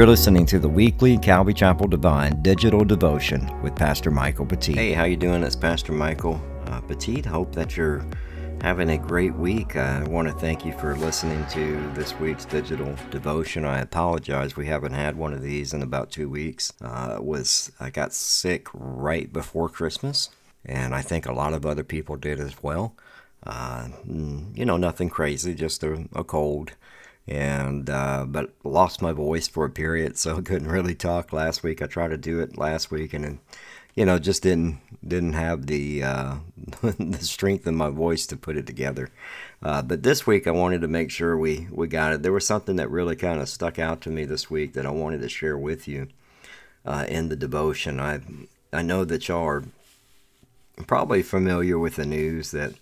You're listening to the weekly Calvary Chapel Devine digital devotion with Pastor Michael Petit. Hey, how you doing? It's Pastor Michael uh, Petit. Hope that you're having a great week. I want to thank you for listening to this week's digital devotion. I apologize we haven't had one of these in about two weeks. Uh, was I got sick right before Christmas, and I think a lot of other people did as well. Uh, you know, nothing crazy, just a, a cold and uh, but lost my voice for a period, so I couldn't really talk last week. I tried to do it last week, and you know just didn't didn't have the uh, the strength in my voice to put it together. Uh, but this week, I wanted to make sure we we got it. There was something that really kind of stuck out to me this week that I wanted to share with you uh, in the devotion. I I know that y'all are probably familiar with the news that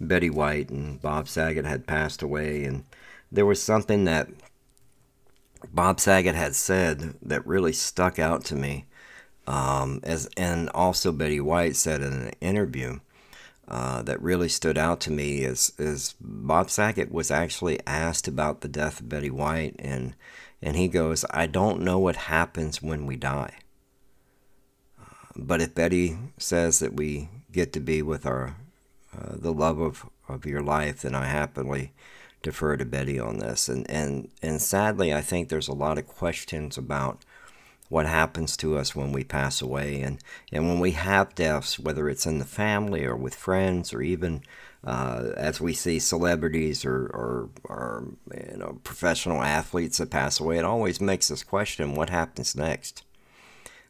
Betty White and Bob Saget had passed away, and there was something that Bob Saget had said that really stuck out to me, um, as and also Betty White said in an interview uh, that really stood out to me is is Bob Saget was actually asked about the death of Betty White and and he goes, I don't know what happens when we die, uh, but if Betty says that we get to be with our uh, the love of, of your life, then I happily defer to Betty on this. And, and, and sadly, I think there's a lot of questions about what happens to us when we pass away. And, and when we have deaths, whether it's in the family or with friends or even uh, as we see celebrities or, or, or you know, professional athletes that pass away, it always makes us question what happens next.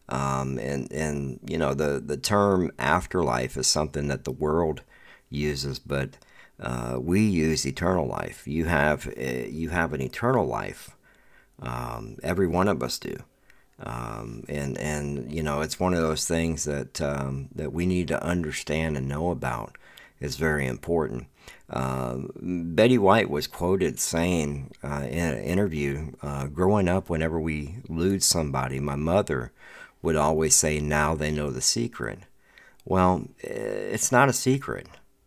Um, and and you know the the term afterlife is something that the world uses, but uh, we use eternal life. You have uh, you have an eternal life. Um, every one of us do, um, and and you know it's one of those things that um, that we need to understand and know about. It's very important. Uh, Betty White was quoted saying uh, in an interview, uh, "Growing up, whenever we lose somebody, my mother would always say, "Now they know the secret." Well, it's not a secret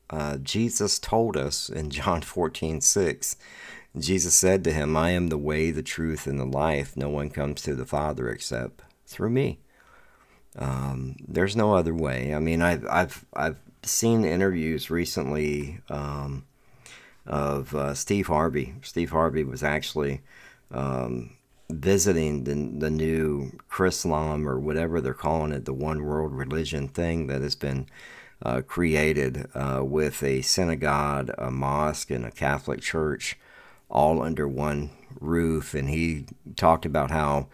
uh, Jesus told us in John 14 6, Jesus said to him, I am the way, the truth, and the life. No one comes to the Father except through me. Um, there's no other way. I mean, I've, I've, I've seen interviews recently um, of uh, Steve Harvey. Steve Harvey was actually um, visiting the, the new Chrislam or whatever they're calling it, the one world religion thing that has been uh, created uh, with a synagogue, a mosque, and a Catholic church all under one roof. And he talked about how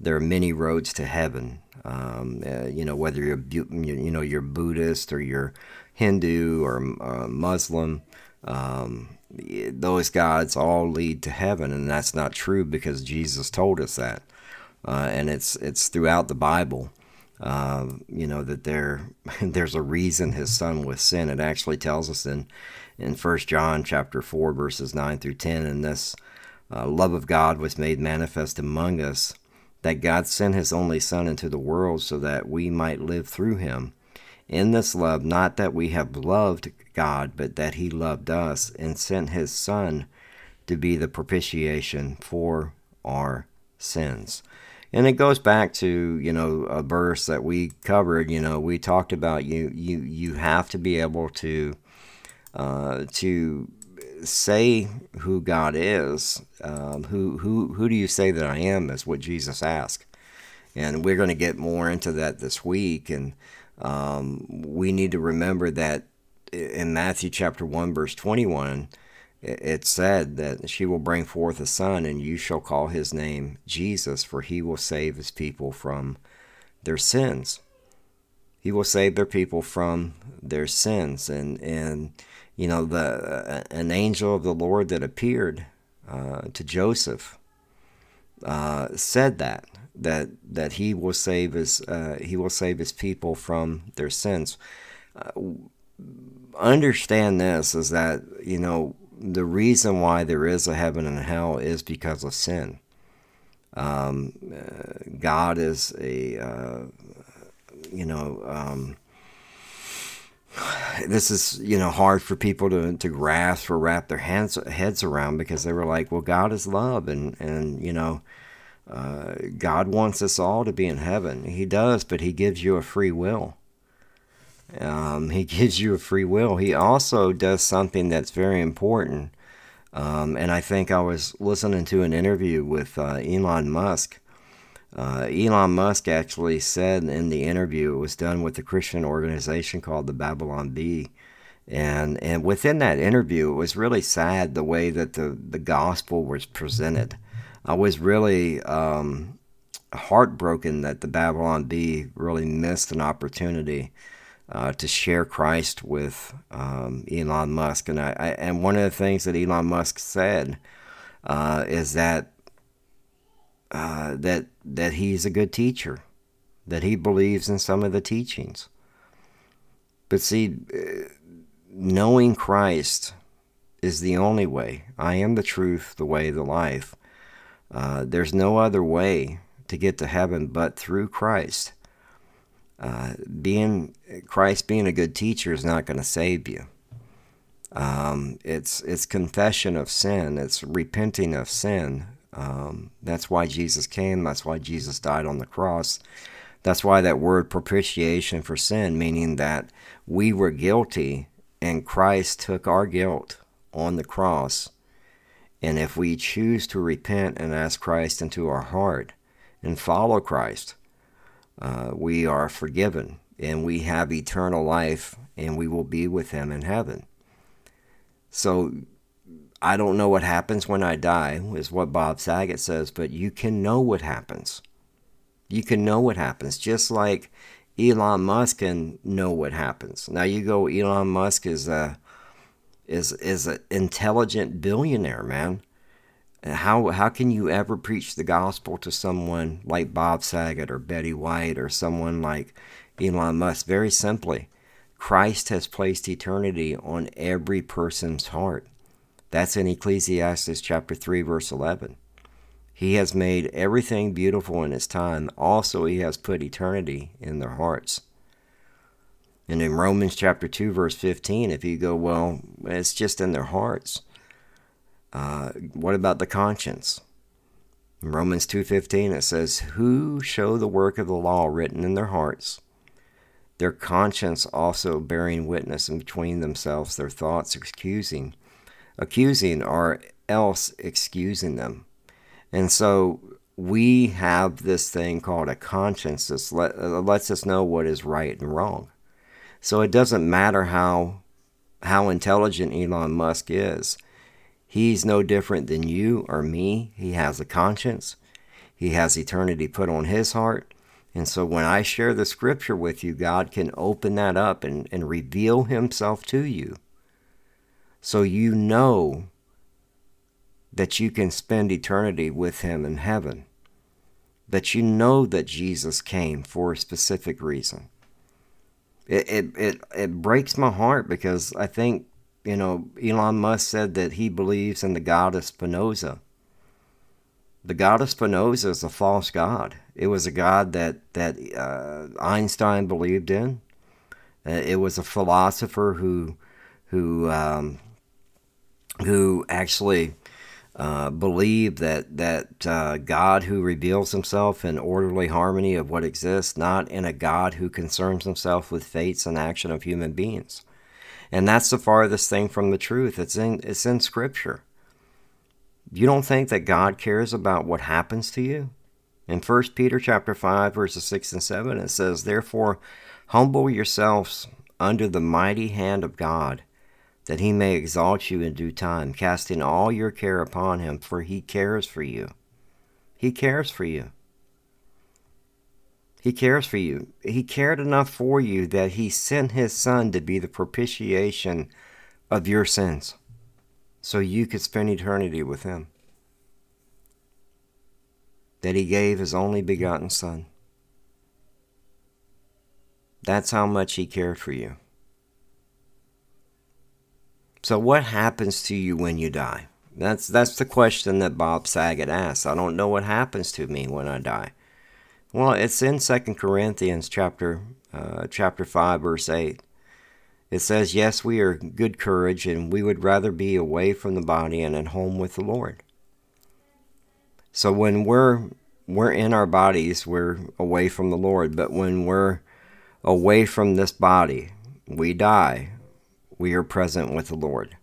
there are many roads to heaven. Um, uh, you know, whether you're you know you're Buddhist or you're Hindu or uh, Muslim, um, those gods all lead to heaven, and that's not true because Jesus told us that, uh, and it's it's throughout the Bible. Um, you know that there there's a reason his son was sin. It actually tells us in in First John chapter four verses nine through ten, and this uh, love of God was made manifest among us, that God sent His only Son into the world so that we might live through Him. In this love, not that we have loved God, but that He loved us and sent His Son to be the propitiation for our sins and it goes back to you know a verse that we covered you know we talked about you you you have to be able to uh, to say who God is um, who who who do you say that I am is what Jesus asked. And we're going to get more into that this week. And um, we need to remember that in Matthew chapter 1 verse 21 it said that she will bring forth a son, and you shall call his name Jesus, for he will save his people from their sins. He will save their people from their sins, and and you know the an angel of the Lord that appeared uh, to Joseph uh, said that that that he will save his uh, he will save his people from their sins. Uh, understand this is that you know the reason why there is a heaven and hell is because of sin. Um, uh, God is a, uh, you know, um, this is you know hard for people to, to grasp or wrap their hands heads around because they were like, well, God is love, and and you know, Uh, God wants us all to be in heaven. He does, but He gives you a free will. Um, he gives you a free will. He also does something that's very important. Um, and I think I was listening to an interview with uh, Elon Musk. Uh, Elon Musk actually said in the interview, it was done with a Christian organization called the Babylon Bee. And, and within that interview, it was really sad the way that the, the gospel was presented. I was really um, heartbroken that the Babylon Bee really missed an opportunity uh, to share Christ with um, Elon Musk. And I, I, and one of the things that Elon Musk said uh, is that uh, that that he's a good teacher, that he believes in some of the teachings. But see, uh, knowing Christ is the only way. I am the truth, the way, the life. Uh, there's no other way to get to heaven but through Christ uh, being Christ being a good teacher is not going to save you. Um, it's it's confession of sin. It's repenting of sin. Um, that's why Jesus came. That's why Jesus died on the cross. That's why that word propitiation for sin, meaning that we were guilty and Christ took our guilt on the cross. And if we choose to repent and ask Christ into our heart and follow Christ, uh, we are forgiven and we have eternal life and we will be with him in heaven. So I don't know what happens when I die, is what Bob Saget says, but you can know what happens. You can know what happens, just like Elon Musk can know what happens. Now you go, Elon Musk is a is is an intelligent billionaire, man. How how can you ever preach the gospel to someone like Bob Saget or Betty White or someone like Elon Musk? Very simply, Christ has placed eternity on every person's heart. That's in Ecclesiastes chapter 3 verse 11. He has made everything beautiful in his time. Also, he has put eternity in their hearts. And in Romans chapter 2 verse 15, if you go, well, it's just in their hearts. Uh, what about the conscience? In Romans 2:15 it says, "Who show the work of the law written in their hearts, their conscience also bearing witness in between themselves, their thoughts accusing, accusing or else excusing them." And so we have this thing called a conscience that let, lets us know what is right and wrong. So it doesn't matter how how intelligent Elon Musk is He's no different than you or me. He has a conscience. He has eternity put on his heart. And so when I share the scripture with you, God can open that up and, and reveal himself to you. So you know that you can spend eternity with him in heaven. That you know that Jesus came for a specific reason. It, it, it, it breaks my heart because I think you know, Elon Musk said that he believes in the god of Spinoza. The god of Spinoza is a false god. It was a god that that uh, Einstein believed in. Uh, it was a philosopher who who um, who actually uh, believed that that uh, God who reveals Himself in orderly harmony of what exists, not in a God who concerns Himself with fates and action of human beings. And that's the farthest thing from the truth. It's in it's in scripture. You don't think that God cares about what happens to you? In 1 Peter chapter 5 verses 6 and 7 it says, "Therefore humble yourselves under the mighty hand of God, that he may exalt you in due time, casting all your care upon him, for he cares for you." He cares for you. He cares for you. He cared enough for you that he sent his son to be the propitiation of your sins so you could spend eternity with him. That he gave his only begotten son. That's how much he cared for you. So what happens to you when you die? That's that's the question that Bob Saget asked. I don't know what happens to me when I die. Well, it's in Second Corinthians chapter uh, chapter five, verse eight. It says, "Yes, we are good courage, and we would rather be away from the body and at home with the Lord." So when we're we're in our bodies, we're away from the Lord. But when we're away from this body, we die, we are present with the Lord.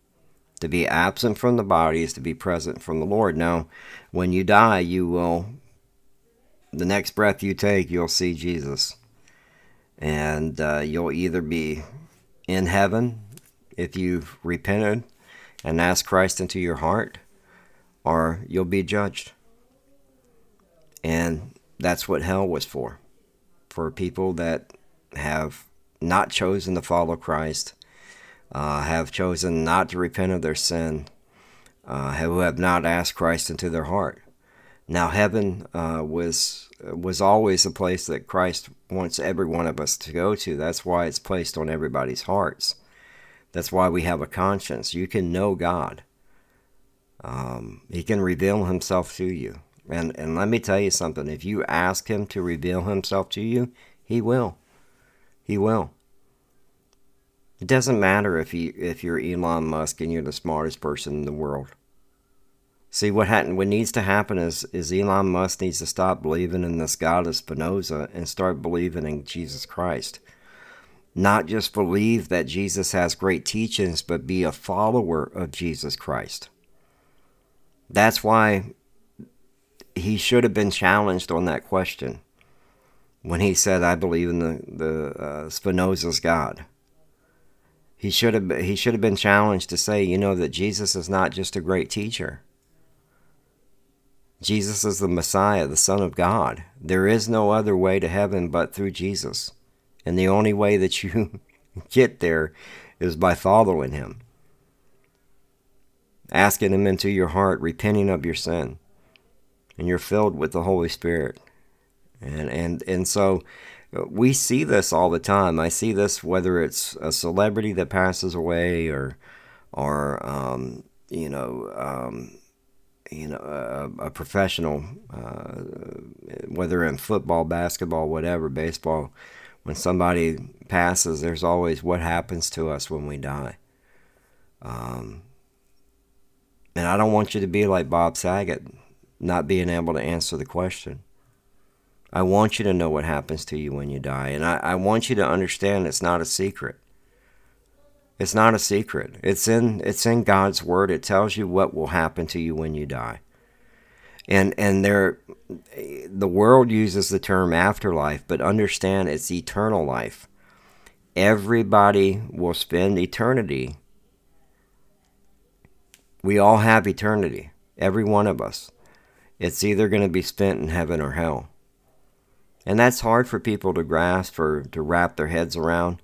To be absent from the body is to be present from the Lord. Now, when you die, you will, the next breath you take, you'll see Jesus. And uh, you'll either be in heaven if you've repented and asked Christ into your heart, or you'll be judged. And that's what hell was for for people that have not chosen to follow Christ, uh, have chosen not to repent of their sin, uh, who have not asked Christ into their heart. Now, heaven uh, was was always a place that Christ wants every one of us to go to. That's why it's placed on everybody's hearts. That's why we have a conscience. You can know God. Um, he can reveal Himself to you. And and let me tell you something. If you ask him to reveal himself to you, he will. He will. It doesn't matter if you if you're Elon Musk and you're the smartest person in the world. See what happened what needs to happen is is Elon Musk needs to stop believing in this God of Spinoza and start believing in Jesus Christ. Not just believe that Jesus has great teachings, but be a follower of Jesus Christ. That's why he should have been challenged on that question when he said, "I believe in the the uh, Spinoza's God." He should have he should have been challenged to say, you know, that Jesus is not just a great teacher. Jesus is the Messiah, the Son of God. There is no other way to heaven but through Jesus. And the only way that you get there is by following him. Asking him into your heart, repenting of your sin and you're filled with the Holy Spirit. And and and so uh, we see this all the time. I see this whether it's a celebrity that passes away or or um, you know um, you know a, a professional uh, whether in football, basketball, whatever, baseball. When somebody passes, there's always what happens to us when we die. Um, and I don't want you to be like Bob Saget not being able to answer the question. I want you to know what happens to you when you die. And I, I want you to understand it's not a secret. It's not a secret. It's in it's in God's word. It tells you what will happen to you when you die. And and there the world uses the term afterlife, but understand it's eternal life. Everybody will spend eternity. We all have eternity, every one of us. It's either going to be spent in heaven or hell. And that's hard for people to grasp or to wrap their heads around.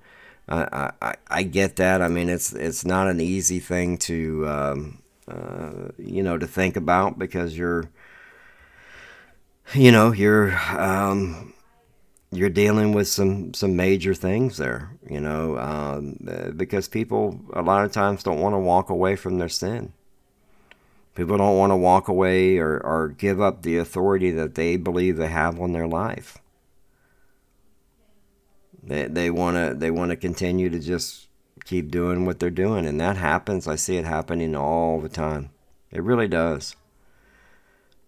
I, I, I get that. I mean, it's it's not an easy thing to um, uh, you know to think about because you're you know you're um, you're dealing with some some major things there. You know um, because people a lot of times don't want to walk away from their sin. People don't want to walk away or, or give up the authority that they believe they have on their life. They, they want to they want to continue to just keep doing what they're doing, and that happens. I see it happening all the time. It really does.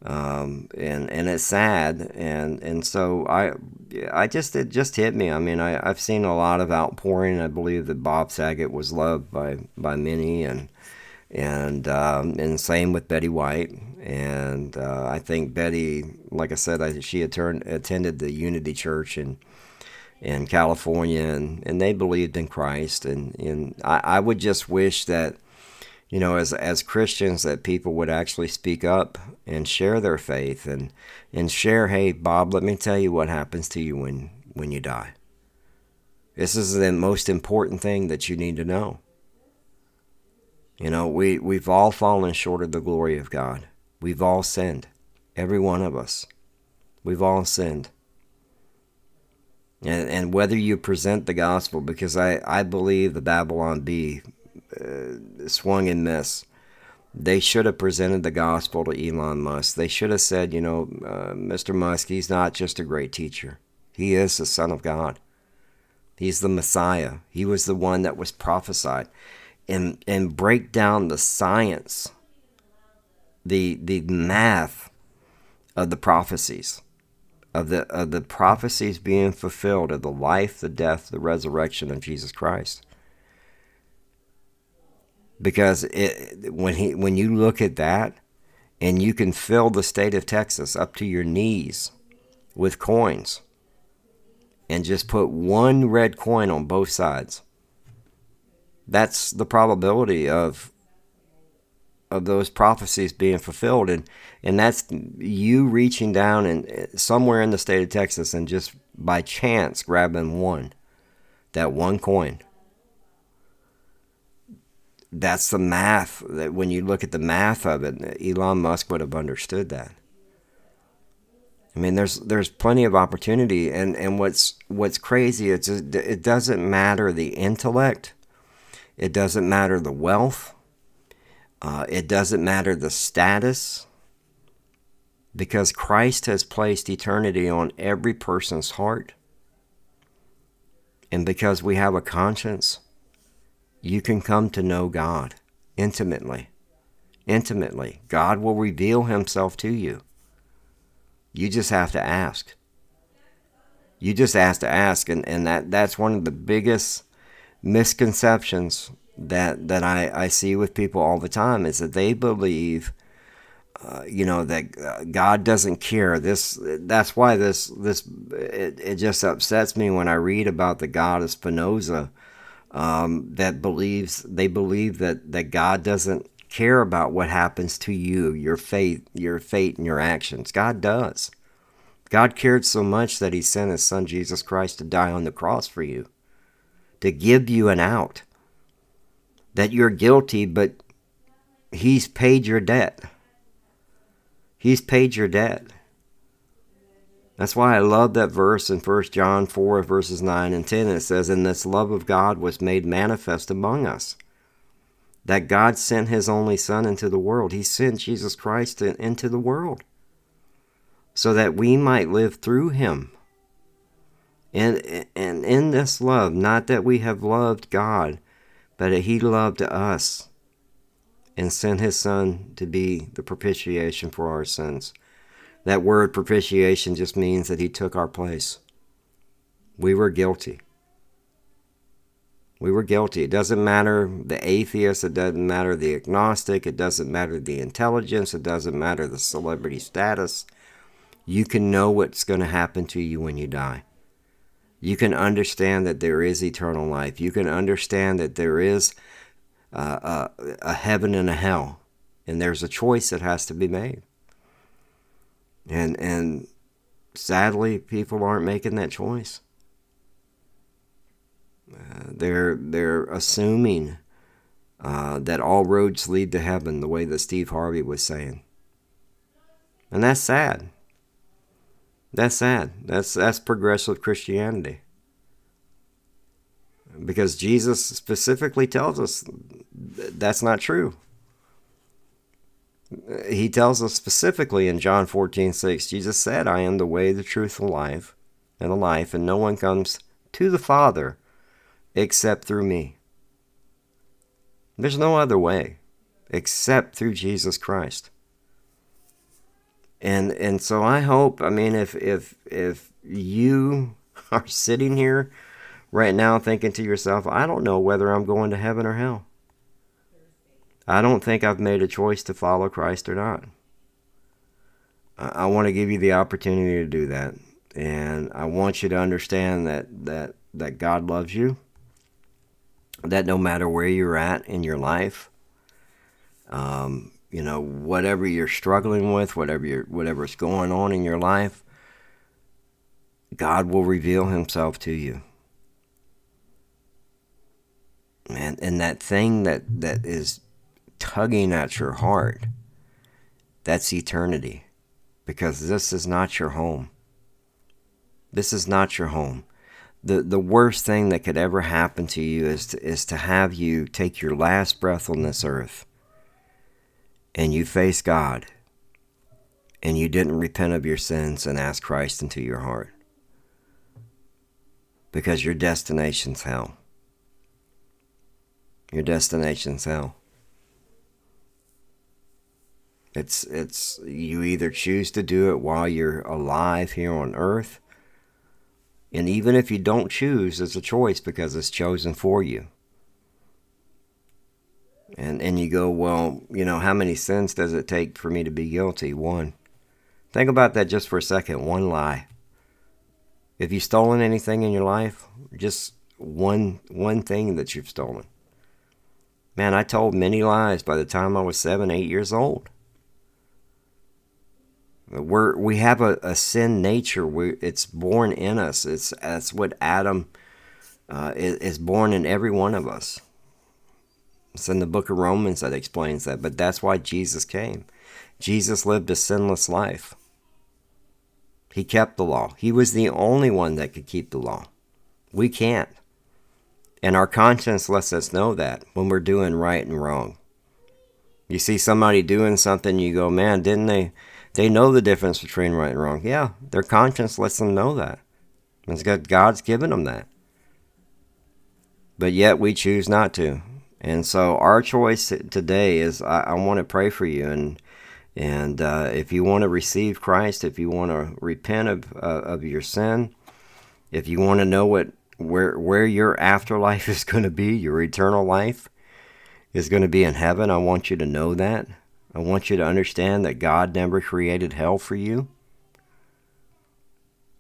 Um, and and it's sad, and and so I I just it just hit me. I mean, I I've seen a lot of outpouring. I believe that Bob Saget was loved by by many, and and um, and same with Betty White. And uh, I think Betty, like I said, I, she attend, attended the Unity Church in in California, and, and they believed in Christ. And and I, I would just wish that you know, as as Christians, that people would actually speak up and share their faith and and share, hey, Bob, let me tell you what happens to you when when you die. This is the most important thing that you need to know. You know, we, we've all fallen short of the glory of God. We've all sinned. Every one of us. We've all sinned. And, and whether you present the gospel, because I, I believe the Babylon Bee uh, swung and missed. They should have presented the gospel to Elon Musk. They should have said, you know, uh, Mr. Musk, he's not just a great teacher. He is the Son of God. He's the Messiah. He was the one that was prophesied and and break down the science, the the math of the prophecies, of the of the prophecies being fulfilled of the life, the death, the resurrection of Jesus Christ. Because it, when he when you look at that, and you can fill the state of Texas up to your knees with coins, and just put one red coin on both sides. That's the probability of of those prophecies being fulfilled. And and that's you reaching down and somewhere in the state of Texas and just by chance grabbing one that one coin. That's the math that when you look at the math of it Elon Musk would have understood that. I mean there's there's plenty of opportunity. And and what's what's crazy it's it doesn't matter the intellect. It doesn't matter the wealth uh, it doesn't matter the status, because Christ has placed eternity on every person's heart. And because we have a conscience, you can come to know God intimately. Intimately. God will reveal himself to you. You just have to ask. You just have to ask. And, and that, that's one of the biggest misconceptions that that I, I see with people all the time is that they believe uh, you know that uh, God doesn't care. This that's why this this it, it just upsets me when I read about the God of Spinoza um, that believes they believe that that God doesn't care about what happens to you your faith your fate and your actions. God does. God cared so much that he sent his son Jesus Christ to die on the cross for you to give you an out that you're guilty, but He's paid your debt. He's paid your debt. That's why I love that verse in 1 John 4, verses 9 and 10. It says, And this love of God was made manifest among us, that God sent His only Son into the world. He sent Jesus Christ into the world so that we might live through Him. And, and in this love, not that we have loved God, but he loved us and sent his son to be the propitiation for our sins. That word propitiation just means that he took our place. We were guilty. We were guilty. It doesn't matter the atheist, it doesn't matter the agnostic, it doesn't matter the intelligence, it doesn't matter the celebrity status. You can know what's going to happen to you when you die you can understand that there is eternal life. You can understand that there is uh, a, a heaven and a hell, and there's a choice that has to be made. And and sadly, people aren't making that choice. Uh, they're they're assuming uh, that all roads lead to heaven, the way that Steve Harvey was saying, and that's sad. That's sad. That's that's progressive Christianity. Because Jesus specifically tells us that's not true. He tells us specifically in John 14, 6, Jesus said, I am the way, the truth, and life, and the life, and no one comes to the Father except through me. There's no other way except through Jesus Christ and and so I hope I mean if if if you are sitting here right now thinking to yourself I don't know whether I'm going to heaven or hell. I don't think I've made a choice to follow Christ or not. I, I want to give you the opportunity to do that. And I want you to understand that that that God loves you that no matter where you're at in your life um, you know whatever you're struggling with whatever you're whatever's going on in your life god will reveal himself to you. And and that thing that that is tugging at your heart that's eternity. Because this is not your home. This is not your home. The the worst thing that could ever happen to you is to, is to have you take your last breath on this earth and you face God and you didn't repent of your sins and ask Christ into your heart because your destination's hell. Your destination's hell. It's it's you either choose to do it while you're alive here on earth, and even if you don't choose, it's a choice because it's chosen for you. And and you go, well, you know, how many sins does it take for me to be guilty? One. Think about that just for a second. One lie. If you've stolen anything in your life, just one one thing that you've stolen. Man, I told many lies by the time I was seven, eight years old. We're we have a, a sin nature. We, it's born in us. It's that's what Adam uh, is, is born in every one of us. It's in the book of Romans that explains that. But that's why Jesus came. Jesus lived a sinless life. He kept the law. He was the only one that could keep the law. We can't. And our conscience lets us know that when we're doing right and wrong. You see somebody doing something, you go, man, didn't they? They know the difference between right and wrong. Yeah, their conscience lets them know that. It's got God's given them that. But yet we choose not to. And so our choice today is I, I want to pray for you. And and uh, if you want to receive Christ, if you want to repent of, uh, of your sin, if you want to know what where where your afterlife is going to be, your eternal life is going to be in heaven, I want you to know that. I want you to understand that God never created hell for you.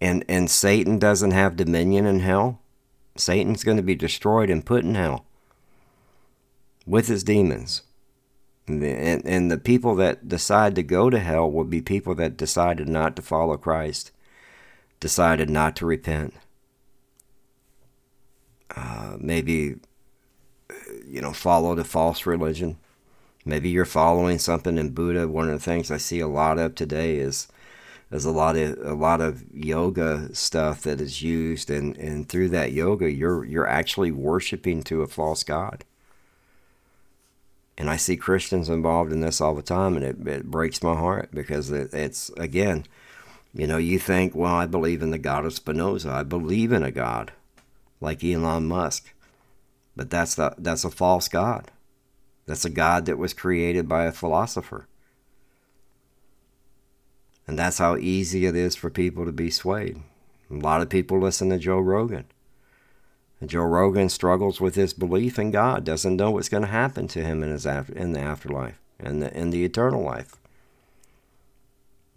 And and Satan doesn't have dominion in hell. Satan's going to be destroyed and put in hell with his demons. And and the people that decide to go to hell will be people that decided not to follow Christ, decided not to repent. Uh, maybe, you know, followed a false religion. Maybe you're following something in Buddha. One of the things I see a lot of today is there's a lot of a lot of yoga stuff that is used, and, and through that yoga, you're you're actually worshiping to a false god. And I see Christians involved in this all the time, and it, it breaks my heart because it, it's again, you know, you think, well, I believe in the God of Spinoza. I believe in a God like Elon Musk, but that's the, that's a false God. That's a God that was created by a philosopher. And that's how easy it is for people to be swayed. A lot of people listen to Joe Rogan. Joe Rogan struggles with his belief in God, doesn't know what's going to happen to him in his after, in the afterlife and the, in the eternal life.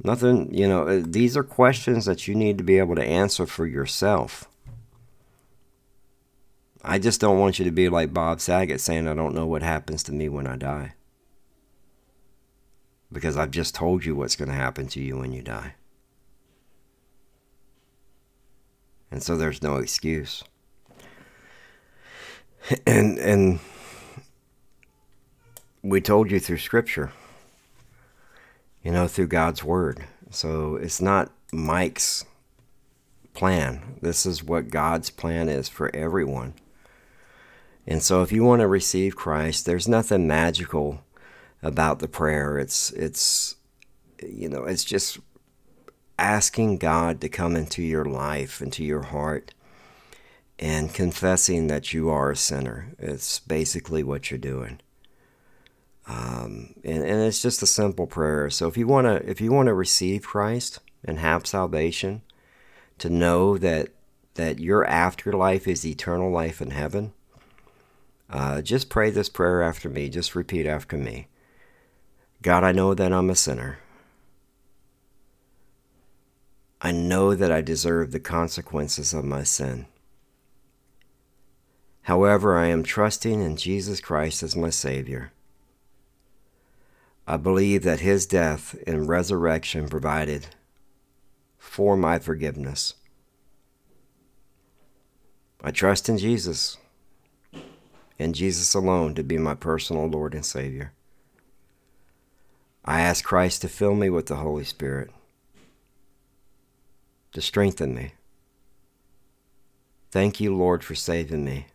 Nothing, you know, uh, these are questions that you need to be able to answer for yourself. I just don't want you to be like Bob Saget saying, I don't know what happens to me when I die. Because I've just told you what's going to happen to you when you die. And so there's no excuse. And and we told you through scripture. You know, through God's word. So it's not Mike's plan. This is what God's plan is for everyone. And so if you want to receive Christ, there's nothing magical about the prayer. It's it's you know, it's just asking God to come into your life, into your heart, and confessing that you are a sinner. It's basically what you're doing. Um, and, and it's just a simple prayer. So if you want to if you want to receive Christ and have salvation, to know that that your afterlife is eternal life in heaven, uh, just pray this prayer after me. Just repeat after me. God, I know that I'm a sinner. I know that I deserve the consequences of my sin. However, I am trusting in Jesus Christ as my Savior. I believe that His death and resurrection provided for my forgiveness. I trust in Jesus and Jesus alone to be my personal Lord and Savior. I ask Christ to fill me with the Holy Spirit, to strengthen me. Thank you, Lord, for saving me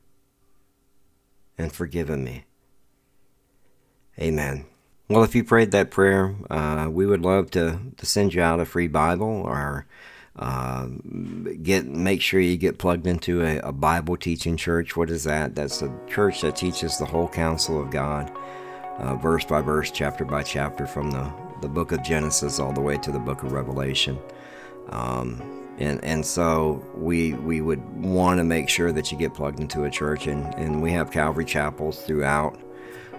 and forgiving me. Amen. Well, if you prayed that prayer, uh, we would love to, to send you out a free Bible or uh, get make sure you get plugged into a, a, Bible teaching church. What is that? That's a church that teaches the whole counsel of God, uh, verse by verse, chapter by chapter, from the the book of Genesis all the way to the book of Revelation. Um, and, and so we we would want to make sure that you get plugged into a church and, and we have Calvary chapels throughout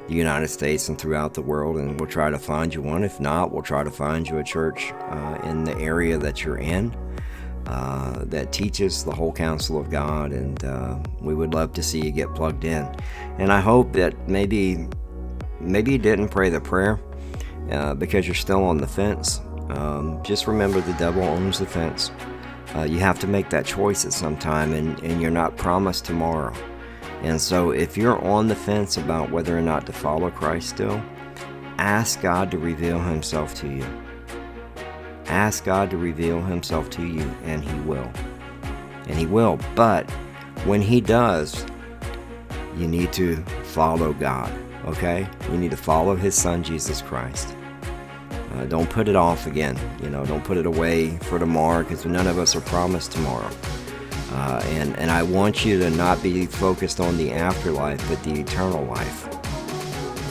the United States and throughout the world and we'll try to find you one. If not we'll try to find you a church uh, in the area that you're in uh, that teaches the whole counsel of God and uh, we would love to see you get plugged in. And I hope that maybe maybe you didn't pray the prayer uh, because you're still on the fence. Um, just remember the devil owns the fence uh, you have to make that choice at some time, and, and you're not promised tomorrow. And so, if you're on the fence about whether or not to follow Christ still, ask God to reveal Himself to you. Ask God to reveal Himself to you, and He will. And He will. But when He does, you need to follow God, okay? You need to follow His Son, Jesus Christ. Uh, don't put it off again. You know, don't put it away for tomorrow because none of us are promised tomorrow. Uh, and, and I want you to not be focused on the afterlife, but the eternal life.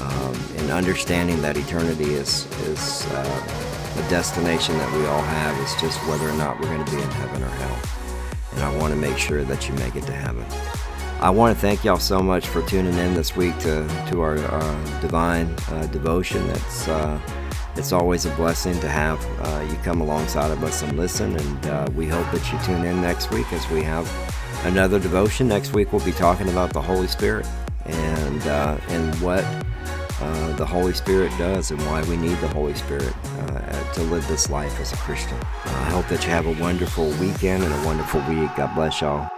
Um, and understanding that eternity is, is uh, a destination that we all have. It's just whether or not we're going to be in heaven or hell. And I want to make sure that you make it to heaven. I want to thank y'all so much for tuning in this week to, to our uh, divine uh, devotion. That's uh, it's always a blessing to have uh, you come alongside of us and listen. And uh, we hope that you tune in next week as we have another devotion. Next week we'll be talking about the Holy Spirit and uh, and what uh, the Holy Spirit does and why we need the Holy Spirit uh, to live this life as a Christian. I hope that you have a wonderful weekend and a wonderful week. God bless y'all.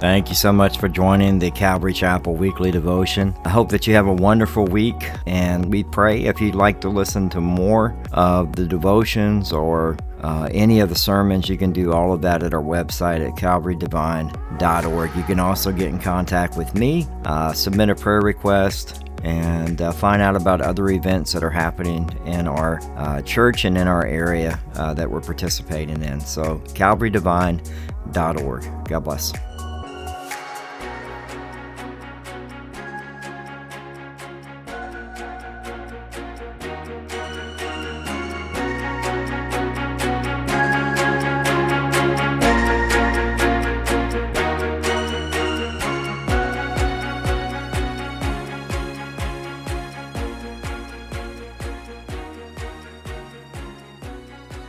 Thank you so much for joining the Calvary Chapel weekly devotion. I hope that you have a wonderful week, and we pray if you'd like to listen to more of the devotions or uh, any of the sermons, you can do all of that at our website at calvarydevine.org. You can also get in contact with me, uh, submit a prayer request, and uh, find out about other events that are happening in our uh, church and in our area uh, that we're participating in. So, calvarydevine.org. God bless.